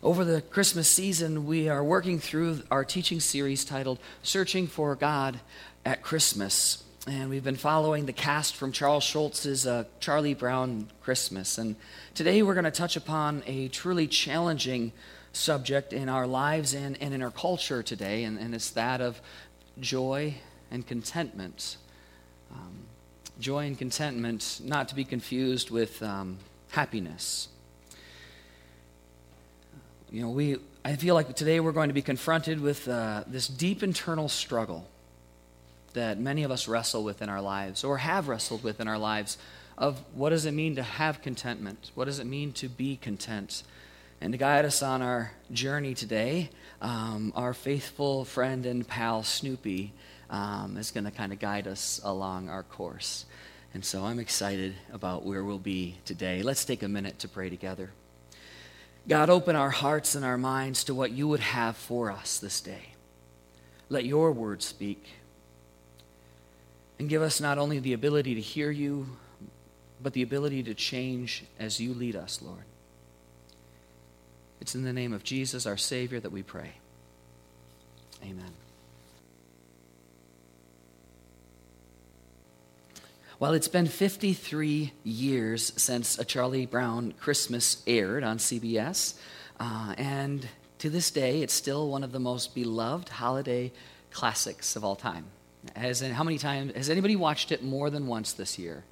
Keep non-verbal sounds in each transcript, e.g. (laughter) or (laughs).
Over the Christmas season, we are working through our teaching series titled Searching for God at Christmas. And we've been following the cast from Charles Schulz's uh, Charlie Brown Christmas. And today we're going to touch upon a truly challenging subject in our lives and, and in our culture today, and, and it's that of joy and contentment. Um, joy and contentment, not to be confused with um, happiness you know, we, I feel like today we're going to be confronted with uh, this deep internal struggle that many of us wrestle with in our lives or have wrestled with in our lives of what does it mean to have contentment? What does it mean to be content? And to guide us on our journey today, um, our faithful friend and pal Snoopy um, is going to kind of guide us along our course. And so I'm excited about where we'll be today. Let's take a minute to pray together. God, open our hearts and our minds to what you would have for us this day. Let your word speak. And give us not only the ability to hear you, but the ability to change as you lead us, Lord. It's in the name of Jesus, our Savior, that we pray. Amen. Well, it's been 53 years since a Charlie Brown Christmas aired on CBS, uh, and to this day, it's still one of the most beloved holiday classics of all time. Has how many times has anybody watched it more than once this year?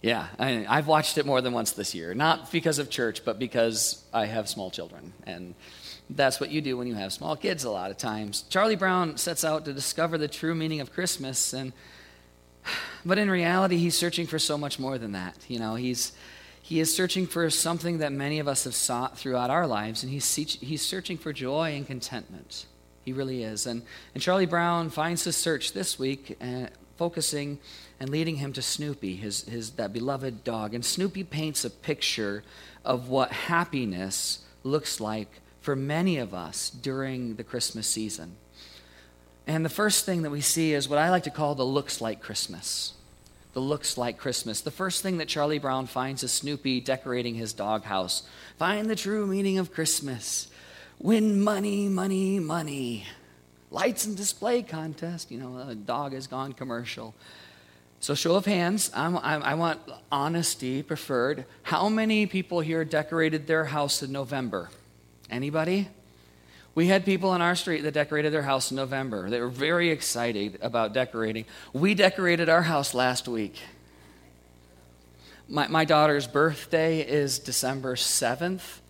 Yeah, I, I've watched it more than once this year, not because of church, but because I have small children, and that's what you do when you have small kids. A lot of times, Charlie Brown sets out to discover the true meaning of Christmas and but in reality, he's searching for so much more than that. You know, he's, he is searching for something that many of us have sought throughout our lives, and he's, he's searching for joy and contentment. He really is. And, and Charlie Brown finds his search this week, uh, focusing and leading him to Snoopy, his, his, that beloved dog. And Snoopy paints a picture of what happiness looks like for many of us during the Christmas season. And the first thing that we see is what I like to call the looks like Christmas. The looks like Christmas. The first thing that Charlie Brown finds is Snoopy decorating his doghouse. Find the true meaning of Christmas. Win money, money, money. Lights and display contest. You know, a dog has gone commercial. So, show of hands, I'm, I'm, i want honesty preferred. How many people here decorated their house in November? Anybody? We had people on our street that decorated their house in November. They were very excited about decorating. We decorated our house last week. My, my daughter's birthday is December 7th.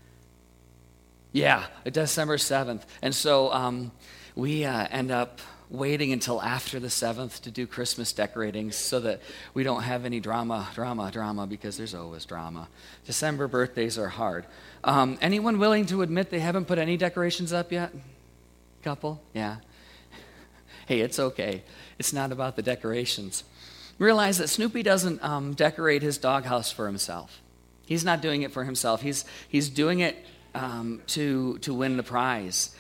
Yeah, December 7th. And so um, we uh, end up waiting until after the 7th to do Christmas decorating so that we don't have any drama, drama, drama, because there's always drama. December birthdays are hard. Um, anyone willing to admit they haven't put any decorations up yet? Couple? Yeah. (laughs) hey, it's okay. It's not about the decorations. Realize that Snoopy doesn't um, decorate his doghouse for himself. He's not doing it for himself. He's, he's doing it um, to, to win the prize.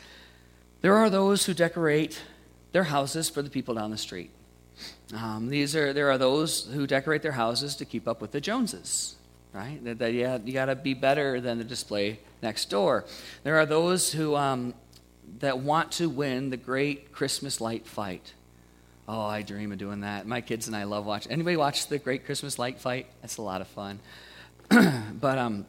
There are those who decorate their houses for the people down the street. Um, these are, there are those who decorate their houses to keep up with the Joneses, right? That, that you, you got to be better than the display next door. There are those who um, that want to win the great Christmas light fight. Oh, I dream of doing that. My kids and I love watching. Anybody watch the Great Christmas Light Fight? That's a lot of fun. (clears throat) but um,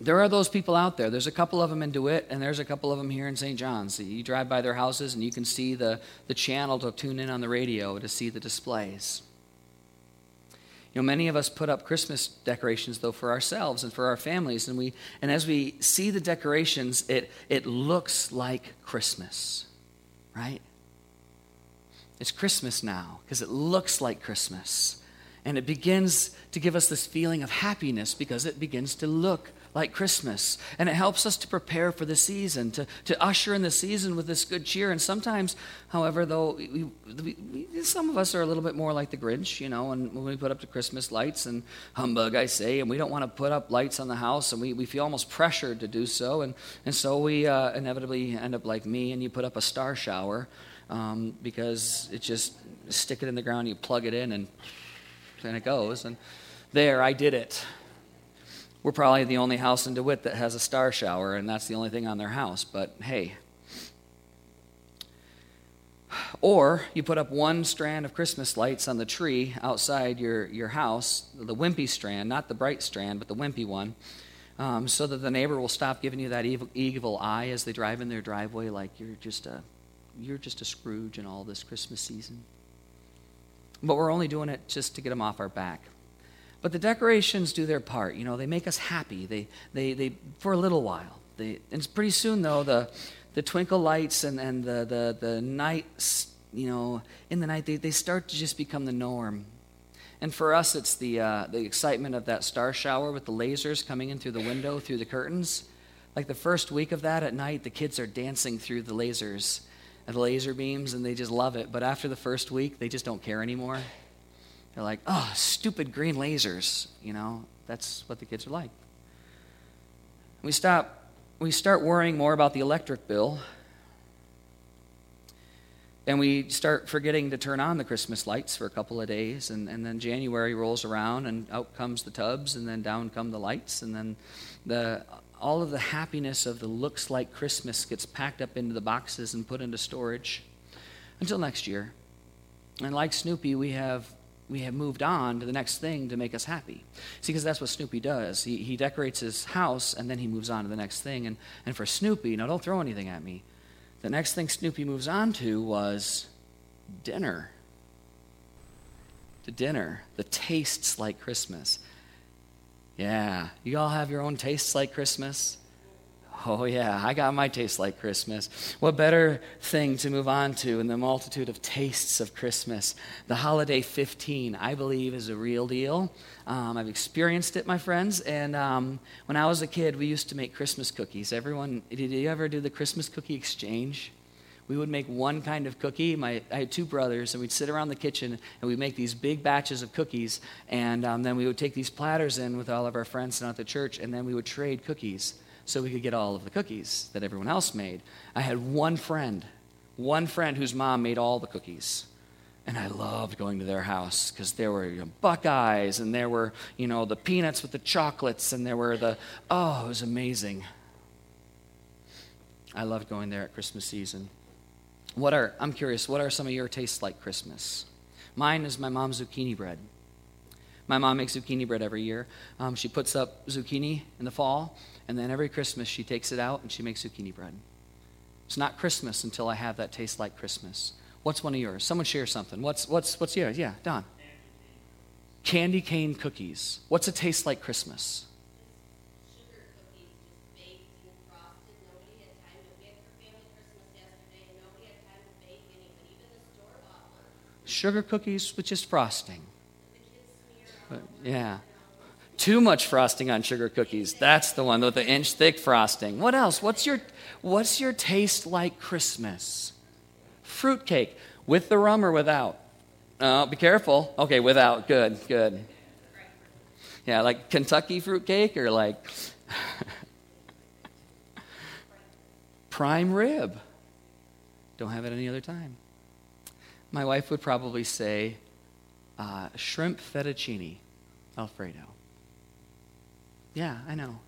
there are those people out there. There's a couple of them in DeWitt, and there's a couple of them here in St. John's. You drive by their houses, and you can see the, the channel to tune in on the radio to see the displays. You know, many of us put up Christmas decorations, though, for ourselves and for our families. And, we, and as we see the decorations, it, it looks like Christmas, right? It's Christmas now because it looks like Christmas. And it begins to give us this feeling of happiness because it begins to look like Christmas. And it helps us to prepare for the season, to, to usher in the season with this good cheer. And sometimes, however, though, we, we, some of us are a little bit more like the Grinch, you know, and when we put up the Christmas lights and humbug, I say, and we don't want to put up lights on the house, and we, we feel almost pressured to do so. And, and so we uh, inevitably end up like me, and you put up a star shower um, because it just stick it in the ground, you plug it in, and, and it goes. And there, I did it. We're probably the only house in DeWitt that has a star shower, and that's the only thing on their house. But hey. Or you put up one strand of Christmas lights on the tree outside your, your house, the wimpy strand, not the bright strand, but the wimpy one, um, so that the neighbor will stop giving you that evil, evil eye as they drive in their driveway, like you're just a you're just a Scrooge in all this Christmas season. But we're only doing it just to get them off our back. But the decorations do their part. You know, they make us happy. They, they, they for a little while. They, and pretty soon, though, the, the twinkle lights and, and the, the, the night, you know, in the night, they, they start to just become the norm. And for us, it's the, uh, the excitement of that star shower with the lasers coming in through the window, through the curtains. Like the first week of that at night, the kids are dancing through the lasers and the laser beams and they just love it. But after the first week, they just don't care anymore. They're like, oh, stupid green lasers. You know, that's what the kids are like. We stop, we start worrying more about the electric bill and we start forgetting to turn on the Christmas lights for a couple of days, and, and then January rolls around, and out comes the tubs, and then down come the lights, and then the all of the happiness of the looks like Christmas gets packed up into the boxes and put into storage until next year. And like Snoopy, we have we have moved on to the next thing to make us happy. See, because that's what Snoopy does. He, he decorates his house and then he moves on to the next thing. And, and for Snoopy, now don't throw anything at me. The next thing Snoopy moves on to was dinner. To dinner. The tastes like Christmas. Yeah, you all have your own tastes like Christmas? Oh, yeah, I got my taste like Christmas. What better thing to move on to in the multitude of tastes of Christmas? The holiday 15, I believe, is a real deal. Um, I've experienced it, my friends. And um, when I was a kid, we used to make Christmas cookies. Everyone, did you ever do the Christmas cookie exchange? we would make one kind of cookie. My, I had two brothers, and we'd sit around the kitchen and we'd make these big batches of cookies. And um, then we would take these platters in with all of our friends down at the church, and then we would trade cookies so we could get all of the cookies that everyone else made. I had one friend, one friend whose mom made all the cookies. And I loved going to their house because there were you know, Buckeyes and there were, you know, the peanuts with the chocolates and there were the, oh, it was amazing. I loved going there at Christmas season. What are, I'm curious, what are some of your tastes like Christmas? Mine is my mom's zucchini bread. My mom makes zucchini bread every year. Um, she puts up zucchini in the fall, and then every Christmas she takes it out and she makes zucchini bread. It's not Christmas until I have that taste like Christmas. What's one of yours? Someone share something. What's, what's, what's yours? Yeah, Don. Candy cane cookies. What's a taste like Christmas? sugar cookies with just frosting. But, yeah. Too much frosting on sugar cookies. That's the one with the inch thick frosting. What else? What's your what's your taste like Christmas? Fruitcake with the rum or without? Oh, be careful. Okay, without. Good, good. Yeah, like Kentucky fruitcake or like (laughs) prime rib. Don't have it any other time. My wife would probably say uh, shrimp fettuccine Alfredo. Yeah, I know.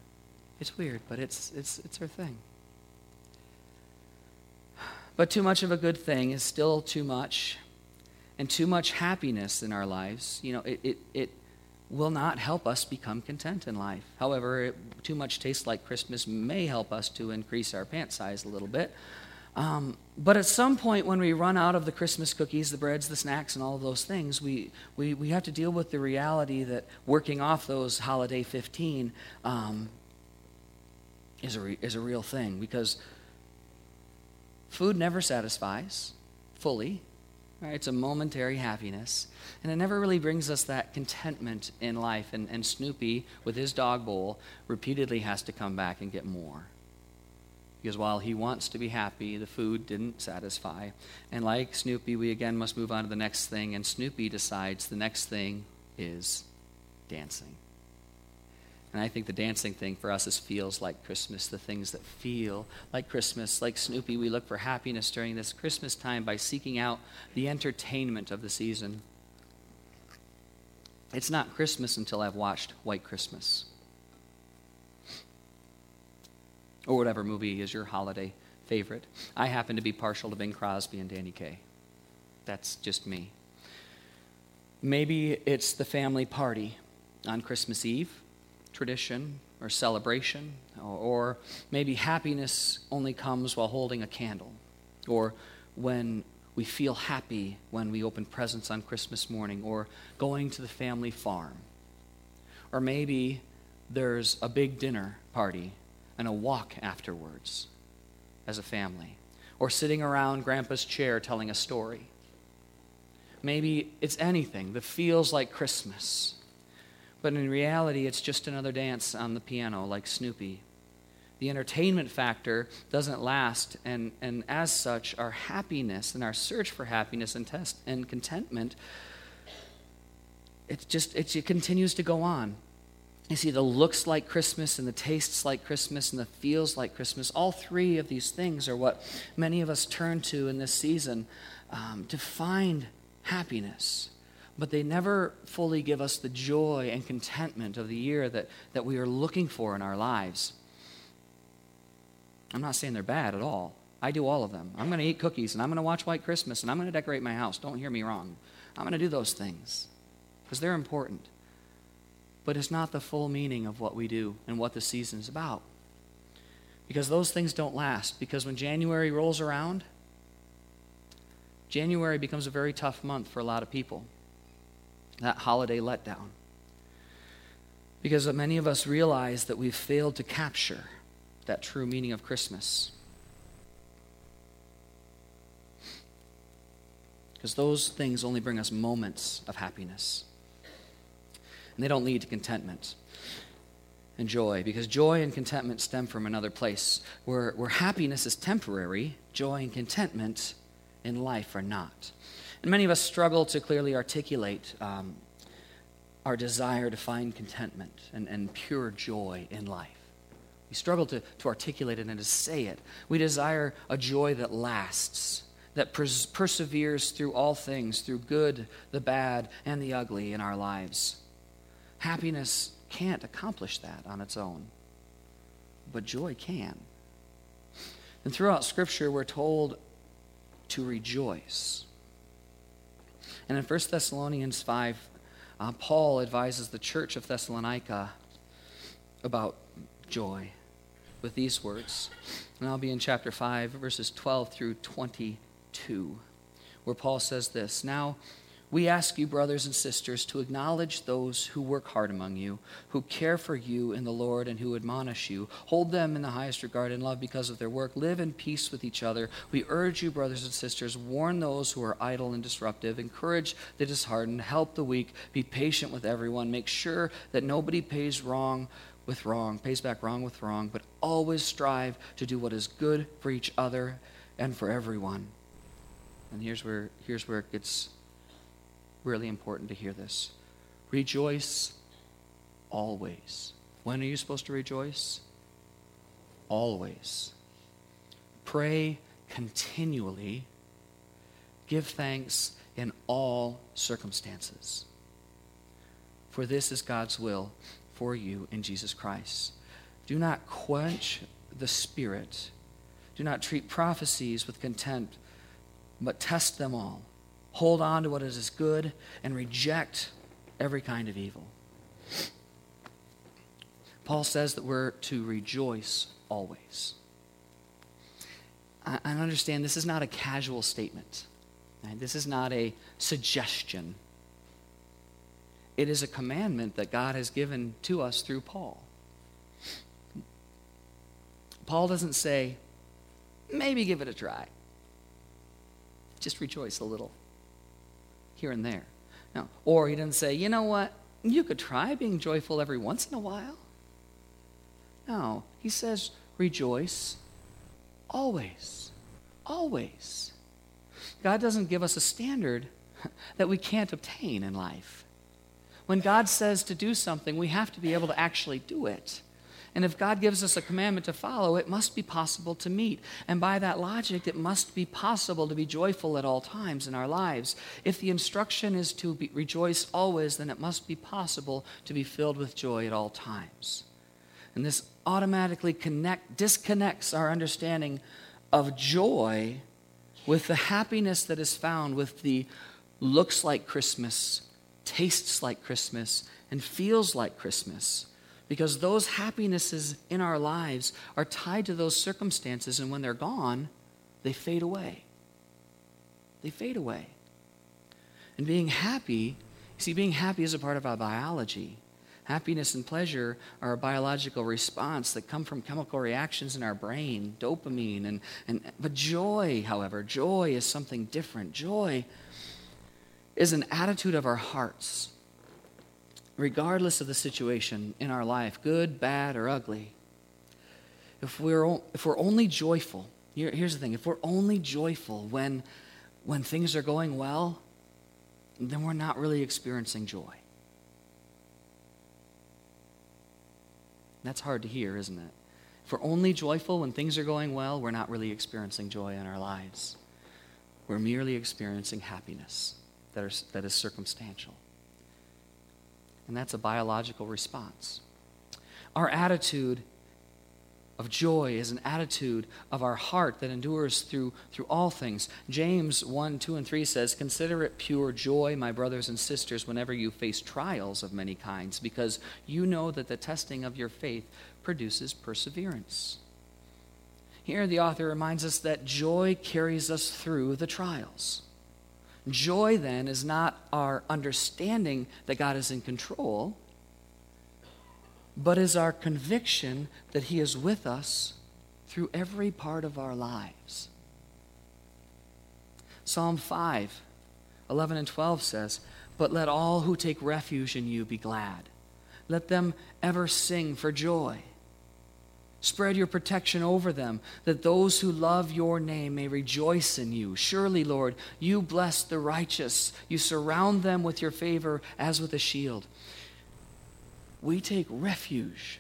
It's weird, but it's, it's, it's her thing. But too much of a good thing is still too much, and too much happiness in our lives, you know, it, it, it will not help us become content in life. However, it, too much taste like Christmas may help us to increase our pant size a little bit. Um, but at some point, when we run out of the Christmas cookies, the breads, the snacks, and all of those things, we, we, we have to deal with the reality that working off those holiday 15 um, is, a re- is a real thing because food never satisfies fully. Right? It's a momentary happiness. And it never really brings us that contentment in life. And, and Snoopy, with his dog bowl, repeatedly has to come back and get more. Because while he wants to be happy, the food didn't satisfy. And like Snoopy, we again must move on to the next thing. And Snoopy decides the next thing is dancing. And I think the dancing thing for us is feels like Christmas, the things that feel like Christmas. Like Snoopy, we look for happiness during this Christmas time by seeking out the entertainment of the season. It's not Christmas until I've watched White Christmas. Or whatever movie is your holiday favorite. I happen to be partial to Bing Crosby and Danny Kaye. That's just me. Maybe it's the family party on Christmas Eve, tradition or celebration, or, or maybe happiness only comes while holding a candle, or when we feel happy when we open presents on Christmas morning, or going to the family farm. Or maybe there's a big dinner party and a walk afterwards as a family, or sitting around Grandpa's chair telling a story. Maybe it's anything that feels like Christmas, but in reality, it's just another dance on the piano like Snoopy. The entertainment factor doesn't last, and, and as such, our happiness and our search for happiness and, test, and contentment, it just it, it continues to go on. You see, the looks like Christmas and the tastes like Christmas and the feels like Christmas. All three of these things are what many of us turn to in this season um, to find happiness. But they never fully give us the joy and contentment of the year that, that we are looking for in our lives. I'm not saying they're bad at all. I do all of them. I'm going to eat cookies and I'm going to watch White Christmas and I'm going to decorate my house. Don't hear me wrong. I'm going to do those things because they're important but it's not the full meaning of what we do and what the season is about. Because those things don't last. Because when January rolls around, January becomes a very tough month for a lot of people. That holiday letdown. Because many of us realize that we've failed to capture that true meaning of Christmas. Because those things only bring us moments of happiness and they don't lead to contentment and joy because joy and contentment stem from another place where, where happiness is temporary joy and contentment in life are not. And many of us struggle to clearly articulate um, our desire to find contentment and, and pure joy in life. We struggle to, to articulate it and to say it. We desire a joy that lasts that pers- perseveres through all things through good the bad and the ugly in our lives Happiness can't accomplish that on its own, but joy can. And throughout Scripture, we're told to rejoice. And in 1 Thessalonians 5, uh, Paul advises the church of Thessalonica about joy with these words. And I'll be in chapter 5, verses 12 through 22, where Paul says this Now, we ask you, brothers and sisters, to acknowledge those who work hard among you, who care for you in the Lord, and who admonish you. Hold them in the highest regard and love because of their work. Live in peace with each other. We urge you, brothers and sisters, warn those who are idle and disruptive, encourage the disheartened, help the weak, be patient with everyone. Make sure that nobody pays wrong with wrong, pays back wrong with wrong, but always strive to do what is good for each other and for everyone. And here's where, here's where it gets really important to hear this. Rejoice always. When are you supposed to rejoice? Always. Pray continually. Give thanks in all circumstances. For this is God's will for you in Jesus Christ. Do not quench the Spirit. Do not treat prophecies with contempt, but test them all hold on to what is good, and reject every kind of evil. Paul says that we're to rejoice always. I, understand this is not a casual statement. Right? This is not a suggestion. It is a commandment that God has given to us through Paul. Paul doesn't say, maybe give it a try. Just rejoice a little here and there. No. Or he didn't say, you know what? You could try being joyful every once in a while. No. He says, rejoice always. Always. God doesn't give us a standard (laughs) that we can't obtain in life. When God says to do something, we have to be able to actually do it. And if God gives us a commandment to follow, it must be possible to meet. And by that logic, it must be possible to be joyful at all times in our lives. If the instruction is to rejoice always, then it must be possible to be filled with joy at all times. And this automatically connect, disconnects our understanding of joy with the happiness that is found with the looks like Christmas, tastes like Christmas, and feels like Christmas. Because those happinesses in our lives are tied to those circumstances, and when they're gone, they fade away. They fade away. And being happy, see, being happy is a part of our biology. Happiness and pleasure are a biological response that come from chemical reactions in our brain, dopamine. And, and, but joy, however, joy is something different. Joy is an attitude of our hearts, regardless of the situation in our life, good, bad, or ugly. If we're, if we're only joyful, here, here's the thing if we're only joyful when, when things are going well, then we're not really experiencing joy. That's hard to hear, isn't it? If we're only joyful when things are going well, we're not really experiencing joy in our lives. We're merely experiencing happiness that, are, that is circumstantial. And that's a biological response. Our attitude of joy is an attitude of our heart that endures through, through all things. James 1, 2, and 3 says, Consider it pure joy, my brothers and sisters, whenever you face trials of many kinds, because you know that the testing of your faith produces perseverance. Here, the author reminds us that joy carries us through the trials. Joy, then, is not our understanding that God is in control, but is our conviction that He is with us through every part of our lives. Psalm 5, 11 and 12 says, But let all who take refuge in you be glad. Let them ever sing for joy. Spread your protection over them, that those who love your name may rejoice in you. Surely, Lord, you bless the righteous. You surround them with your favor as with a shield. We take refuge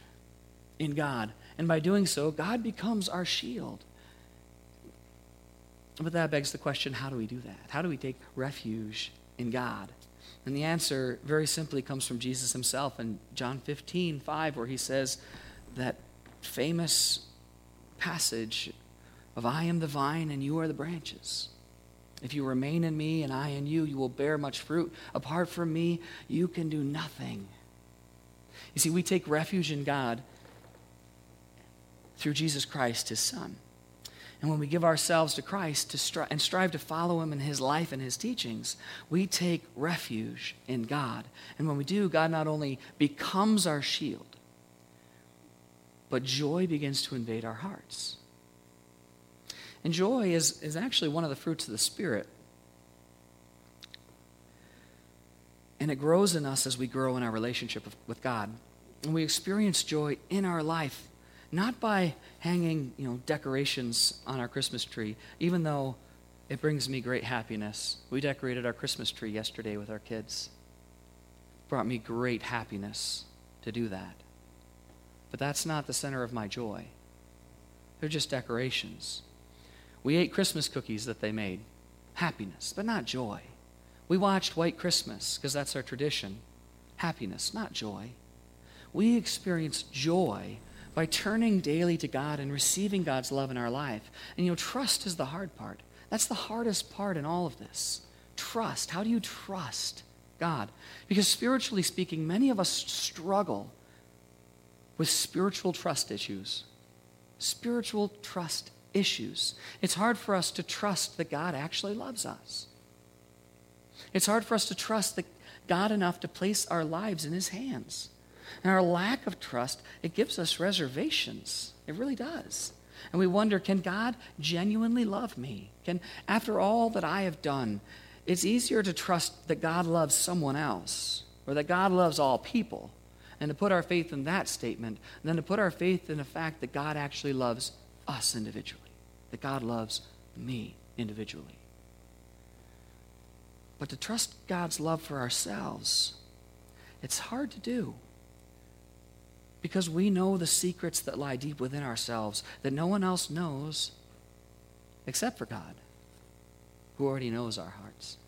in God, and by doing so, God becomes our shield. But that begs the question how do we do that? How do we take refuge in God? And the answer very simply comes from Jesus himself in John 15, 5, where he says that famous passage of I am the vine and you are the branches. If you remain in me and I in you, you will bear much fruit. Apart from me, you can do nothing. You see, we take refuge in God through Jesus Christ, his Son. And when we give ourselves to Christ to stri- and strive to follow him in his life and his teachings, we take refuge in God. And when we do, God not only becomes our shield, but joy begins to invade our hearts. And joy is, is actually one of the fruits of the Spirit. And it grows in us as we grow in our relationship with, God. And we experience joy in our life, not by hanging you know, decorations on our Christmas tree, even though it brings me great happiness. We decorated our Christmas tree yesterday with our kids. It brought me great happiness to do that. But that's not the center of my joy. They're just decorations. We ate Christmas cookies that they made. Happiness, but not joy. We watched White Christmas because that's our tradition. Happiness, not joy. We experience joy by turning daily to God and receiving God's love in our life. And you know, trust is the hard part. That's the hardest part in all of this. Trust. How do you trust God? Because spiritually speaking, many of us struggle with spiritual trust issues. Spiritual trust issues. It's hard for us to trust that God actually loves us. It's hard for us to trust that God enough to place our lives in His hands. And our lack of trust, it gives us reservations. It really does. And we wonder, can God genuinely love me? Can, after all that I have done, it's easier to trust that God loves someone else or that God loves all people and to put our faith in that statement than to put our faith in the fact that God actually loves us individually, that God loves me individually. But to trust God's love for ourselves, it's hard to do. Because we know the secrets that lie deep within ourselves that no one else knows except for God, who already knows our hearts.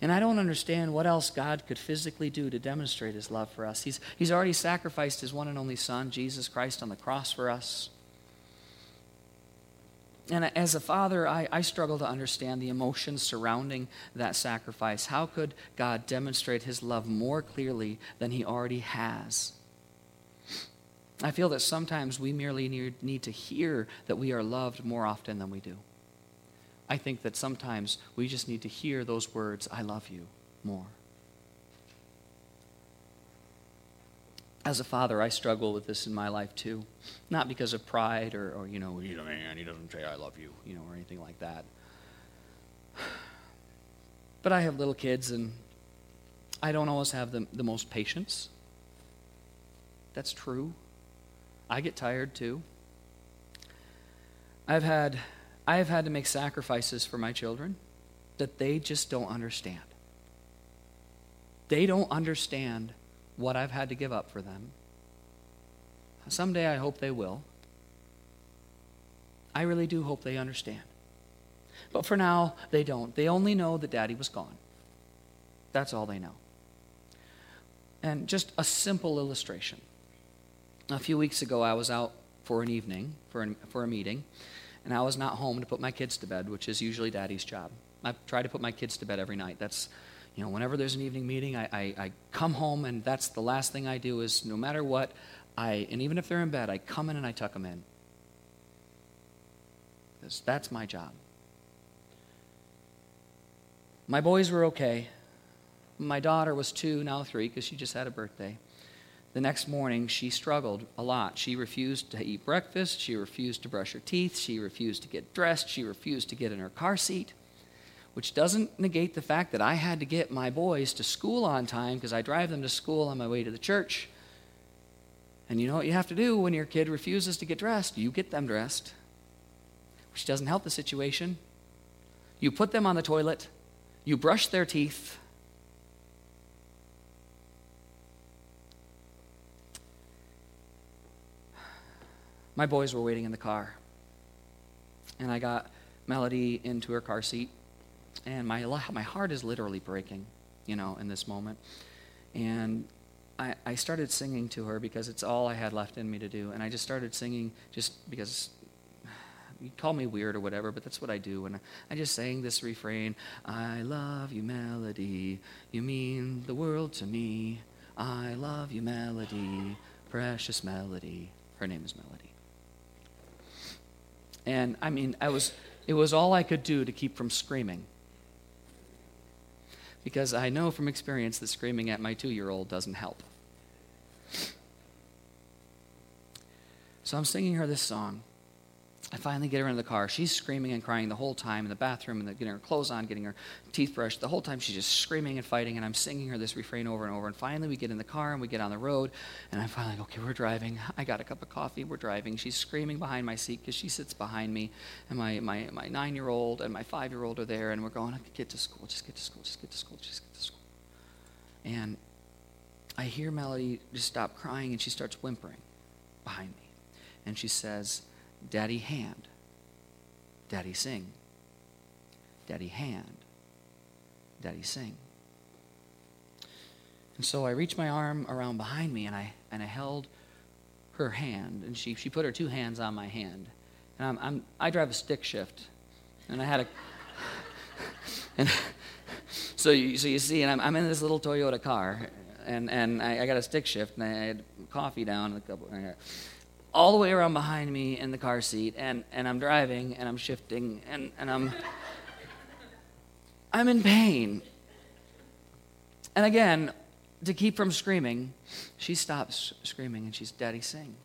And I don't understand what else God could physically do to demonstrate his love for us. He's, he's already sacrificed his one and only Son, Jesus Christ, on the cross for us. And as a father, I, I struggle to understand the emotions surrounding that sacrifice. How could God demonstrate his love more clearly than he already has? I feel that sometimes we merely need, need to hear that we are loved more often than we do. I think that sometimes we just need to hear those words, I love you, more. As a father, I struggle with this in my life too. Not because of pride or, or you know, he's a man, he doesn't say I love you, you know, or anything like that. But I have little kids and I don't always have the, the most patience. That's true. I get tired too. I've had I have had to make sacrifices for my children that they just don't understand. They don't understand what I've had to give up for them. Someday I hope they will. I really do hope they understand. But for now, they don't. They only know that daddy was gone. That's all they know. And just a simple illustration. A few weeks ago, I was out for an evening, for, an, for a meeting, and I was not home to put my kids to bed, which is usually daddy's job. I try to put my kids to bed every night. That's, you know, whenever there's an evening meeting, I, I, I come home, and that's the last thing I do is no matter what, I, and even if they're in bed, I come in and I tuck them in. Because that's my job. My boys were okay. My daughter was two, now three, because she just had a birthday. The next morning, she struggled a lot. She refused to eat breakfast. She refused to brush her teeth. She refused to get dressed. She refused to get in her car seat, which doesn't negate the fact that I had to get my boys to school on time because I drive them to school on my way to the church. And you know what you have to do when your kid refuses to get dressed? You get them dressed, which doesn't help the situation. You put them on the toilet, you brush their teeth, my boys were waiting in the car. And I got Melody into her car seat. And my, my heart is literally breaking, you know, in this moment. And I, I started singing to her because it's all I had left in me to do. And I just started singing just because you call me weird or whatever, but that's what I do. And I just sang this refrain I love you, Melody. You mean the world to me. I love you, Melody. Precious Melody. Her name is Melody. And I mean, I was, it was all I could do to keep from screaming. Because I know from experience that screaming at my two year old doesn't help. So I'm singing her this song. I finally get her in the car. She's screaming and crying the whole time in the bathroom and getting her clothes on, getting her teeth brushed. The whole time she's just screaming and fighting, and I'm singing her this refrain over and over. And finally, we get in the car and we get on the road, and I'm finally like, okay, we're driving. I got a cup of coffee. We're driving. She's screaming behind my seat because she sits behind me, and my, my, my nine year old and my five year old are there, and we're going, get to school, just get to school, just get to school, just get to school. And I hear Melody just stop crying, and she starts whimpering behind me. And she says, Daddy hand. Daddy sing. Daddy hand. Daddy sing. And so I reached my arm around behind me and I, and I held her hand. And she, she put her two hands on my hand. And I'm, I'm, I drive a stick shift. And I had a. (laughs) and so, you, so you see, and I'm, I'm in this little Toyota car. And, and I, I got a stick shift and I had coffee down and a couple. And I, all the way around behind me in the car seat, and, and I'm driving and I'm shifting and, and I'm I'm in pain. And again, to keep from screaming, she stops screaming and she's Daddy sing.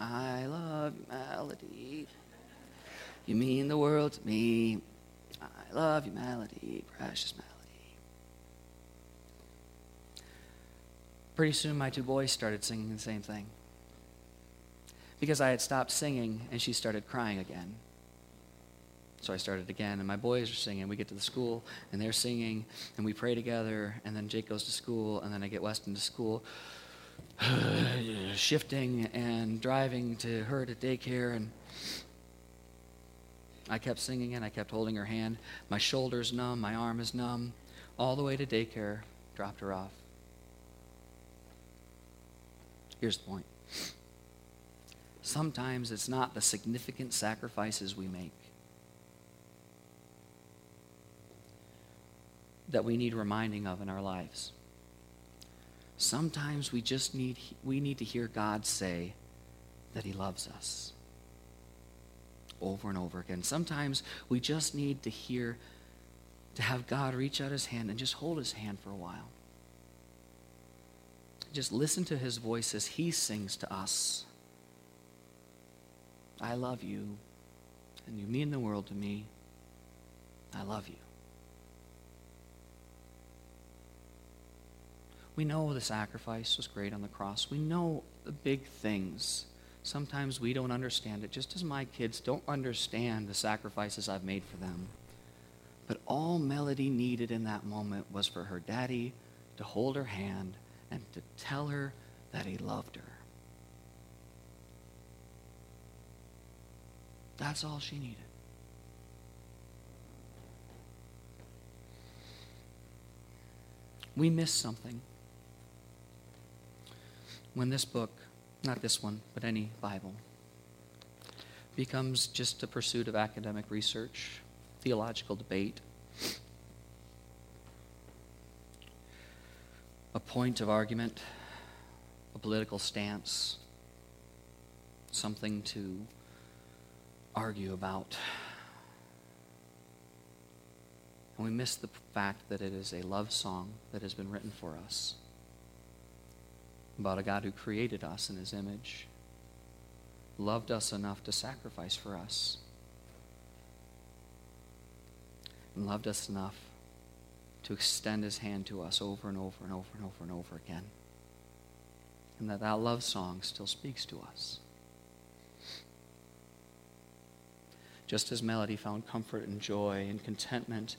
I love you, Melody. You mean the world to me. I love you, Melody, precious Melody. Pretty soon, my two boys started singing the same thing because I had stopped singing and she started crying again. So I started again, and my boys are singing. We get to the school, and they're singing, and we pray together. And then Jake goes to school, and then I get Weston to school, (sighs) shifting and driving to her to daycare. And I kept singing and I kept holding her hand. My shoulder's numb. My arm is numb. All the way to daycare, dropped her off. Here's the point sometimes it's not the significant sacrifices we make that we need reminding of in our lives. Sometimes we just need we need to hear God say that he loves us over and over again. Sometimes we just need to hear to have God reach out his hand and just hold his hand for a while. Just listen to his voice as he sings to us. I love you, and you mean the world to me. I love you. We know the sacrifice was great on the cross. We know the big things. Sometimes we don't understand it, just as my kids don't understand the sacrifices I've made for them. But all Melody needed in that moment was for her daddy to hold her hand and to tell her that he loved her. That's all she needed. We miss something when this book, not this one, but any Bible, becomes just a pursuit of academic research, theological debate, a point of argument, a political stance, something to argue about. And we miss the fact that it is a love song that has been written for us about a God who created us in his image, loved us enough to sacrifice for us, and loved us enough to extend his hand to us over and over and over and over and over again. And that that love song still speaks to us. Just as Melody found comfort and joy and contentment,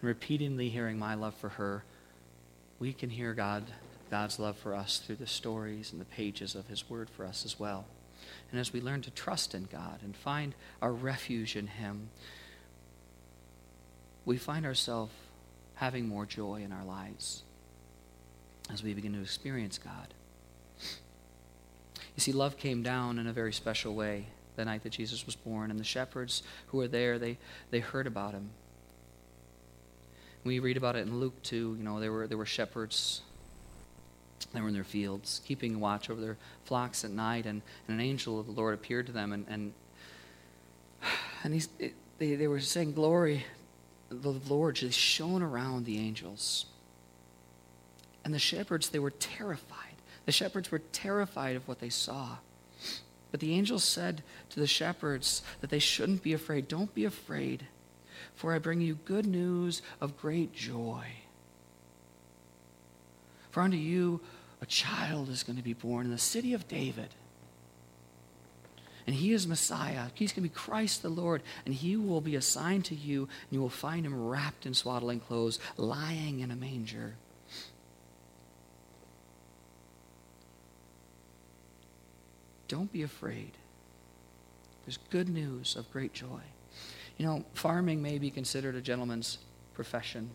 repeatedly hearing my love for her, we can hear God God's love for us through the stories and the pages of His Word for us as well. And as we learn to trust in God and find our refuge in Him, we find ourselves having more joy in our lives as we begin to experience God. You see, love came down in a very special way the night that Jesus was born, and the shepherds who were there, they, they heard about him. We read about it in Luke 2. You know, there were, there were shepherds they were in their fields, keeping watch over their flocks at night, and, and an angel of the Lord appeared to them, and and, and they, they were saying, Glory, the Lord just shone around the angels. And the shepherds, they were terrified. The shepherds were terrified of what they saw. But the angel said to the shepherds that they shouldn't be afraid. Don't be afraid, for I bring you good news of great joy for unto you a child is going to be born in the city of David. And he is Messiah. He's going to be Christ the Lord. And he will be assigned to you, and you will find him wrapped in swaddling clothes, lying in a manger. Don't be afraid. There's good news of great joy. You know, farming may be considered a gentleman's profession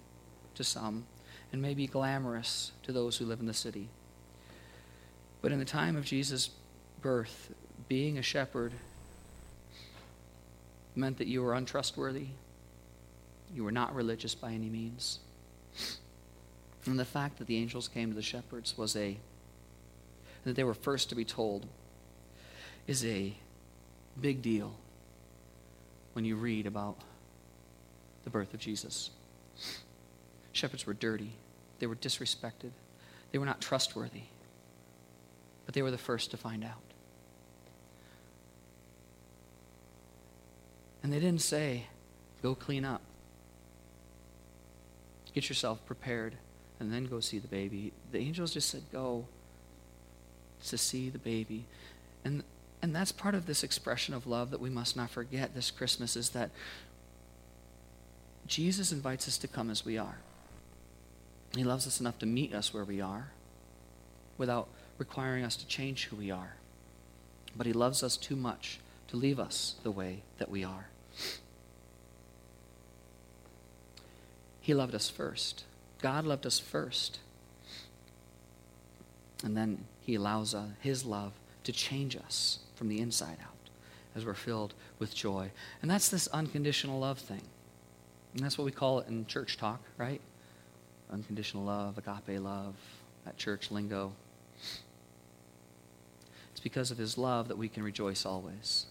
to some and may be glamorous to those who live in the city. But in the time of Jesus' birth, being a shepherd meant that you were untrustworthy. You were not religious by any means. And the fact that the angels came to the shepherds was a, that they were first to be told, is a big deal when you read about the birth of Jesus. Shepherds were dirty. They were disrespected. They were not trustworthy. But they were the first to find out. And they didn't say, go clean up. Get yourself prepared and then go see the baby. The angels just said, go to see the baby. And, and that's part of this expression of love that we must not forget this Christmas is that Jesus invites us to come as we are. He loves us enough to meet us where we are without requiring us to change who we are. But He loves us too much to leave us the way that we are. He loved us first. God loved us first. And then He allows uh, His love to change us from the inside out as we're filled with joy. And that's this unconditional love thing. And that's what we call it in church talk, right? Unconditional love, agape love, that church lingo. It's because of his love that we can rejoice always.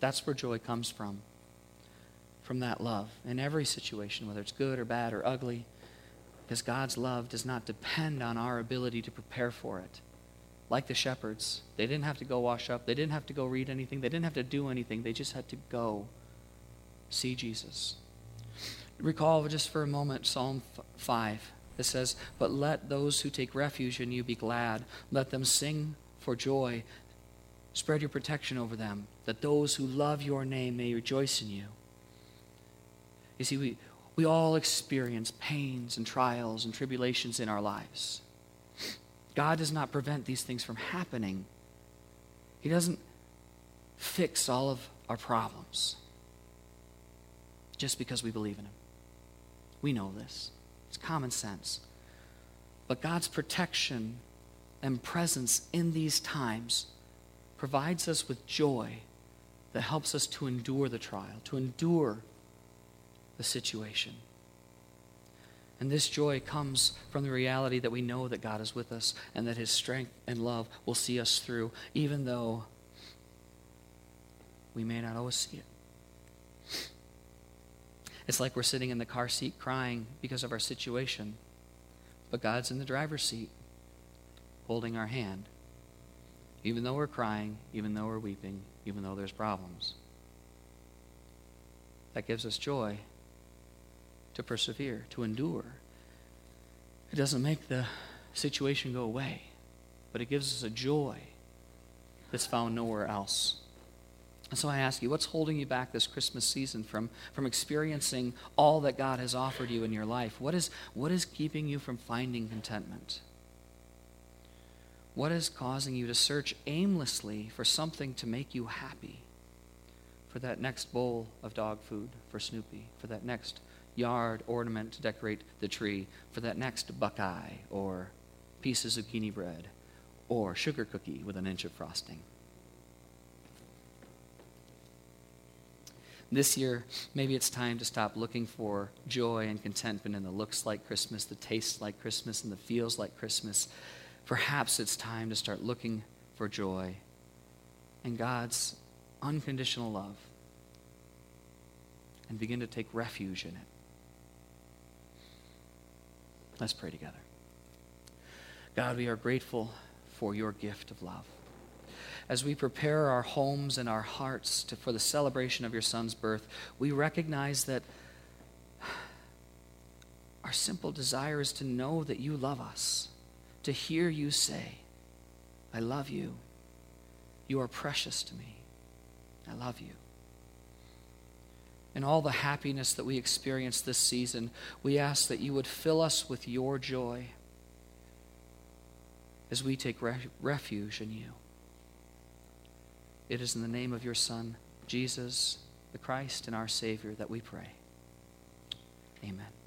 That's where joy comes from. From that love in every situation, whether it's good or bad or ugly, because God's love does not depend on our ability to prepare for it. Like the shepherds, they didn't have to go wash up, they didn't have to go read anything, they didn't have to do anything, they just had to go see Jesus. Recall just for a moment Psalm 5. It says, But let those who take refuge in you be glad. Let them sing for joy. Spread your protection over them, that those who love your name may rejoice in you. You see, we, we all experience pains and trials and tribulations in our lives. God does not prevent these things from happening, He doesn't fix all of our problems just because we believe in Him. We know this, it's common sense. But God's protection and presence in these times provides us with joy that helps us to endure the trial, to endure the situation. And this joy comes from the reality that we know that God is with us and that his strength and love will see us through, even though we may not always see it. It's like we're sitting in the car seat crying because of our situation, but God's in the driver's seat holding our hand. Even though we're crying, even though we're weeping, even though there's problems. That gives us joy to persevere, to endure. It doesn't make the situation go away, but it gives us a joy that's found nowhere else. And so I ask you, what's holding you back this Christmas season from, from experiencing all that God has offered you in your life? What is, what is keeping you from finding contentment? What is causing you to search aimlessly for something to make you happy? For that next bowl of dog food for Snoopy, for that next yard ornament to decorate the tree for that next buckeye or piece of zucchini bread or sugar cookie with an inch of frosting. This year, maybe it's time to stop looking for joy and contentment in the looks like Christmas, the tastes like Christmas, and the feels like Christmas. Perhaps it's time to start looking for joy in God's unconditional love and begin to take refuge in it. Let's pray together. God, we are grateful for your gift of love. As we prepare our homes and our hearts to, for the celebration of your Son's birth, we recognize that our simple desire is to know that you love us, to hear you say, I love you. You are precious to me. I love you and all the happiness that we experience this season, we ask that you would fill us with your joy as we take re- refuge in you. It is in the name of your Son, Jesus, the Christ, and our Savior, that we pray. Amen.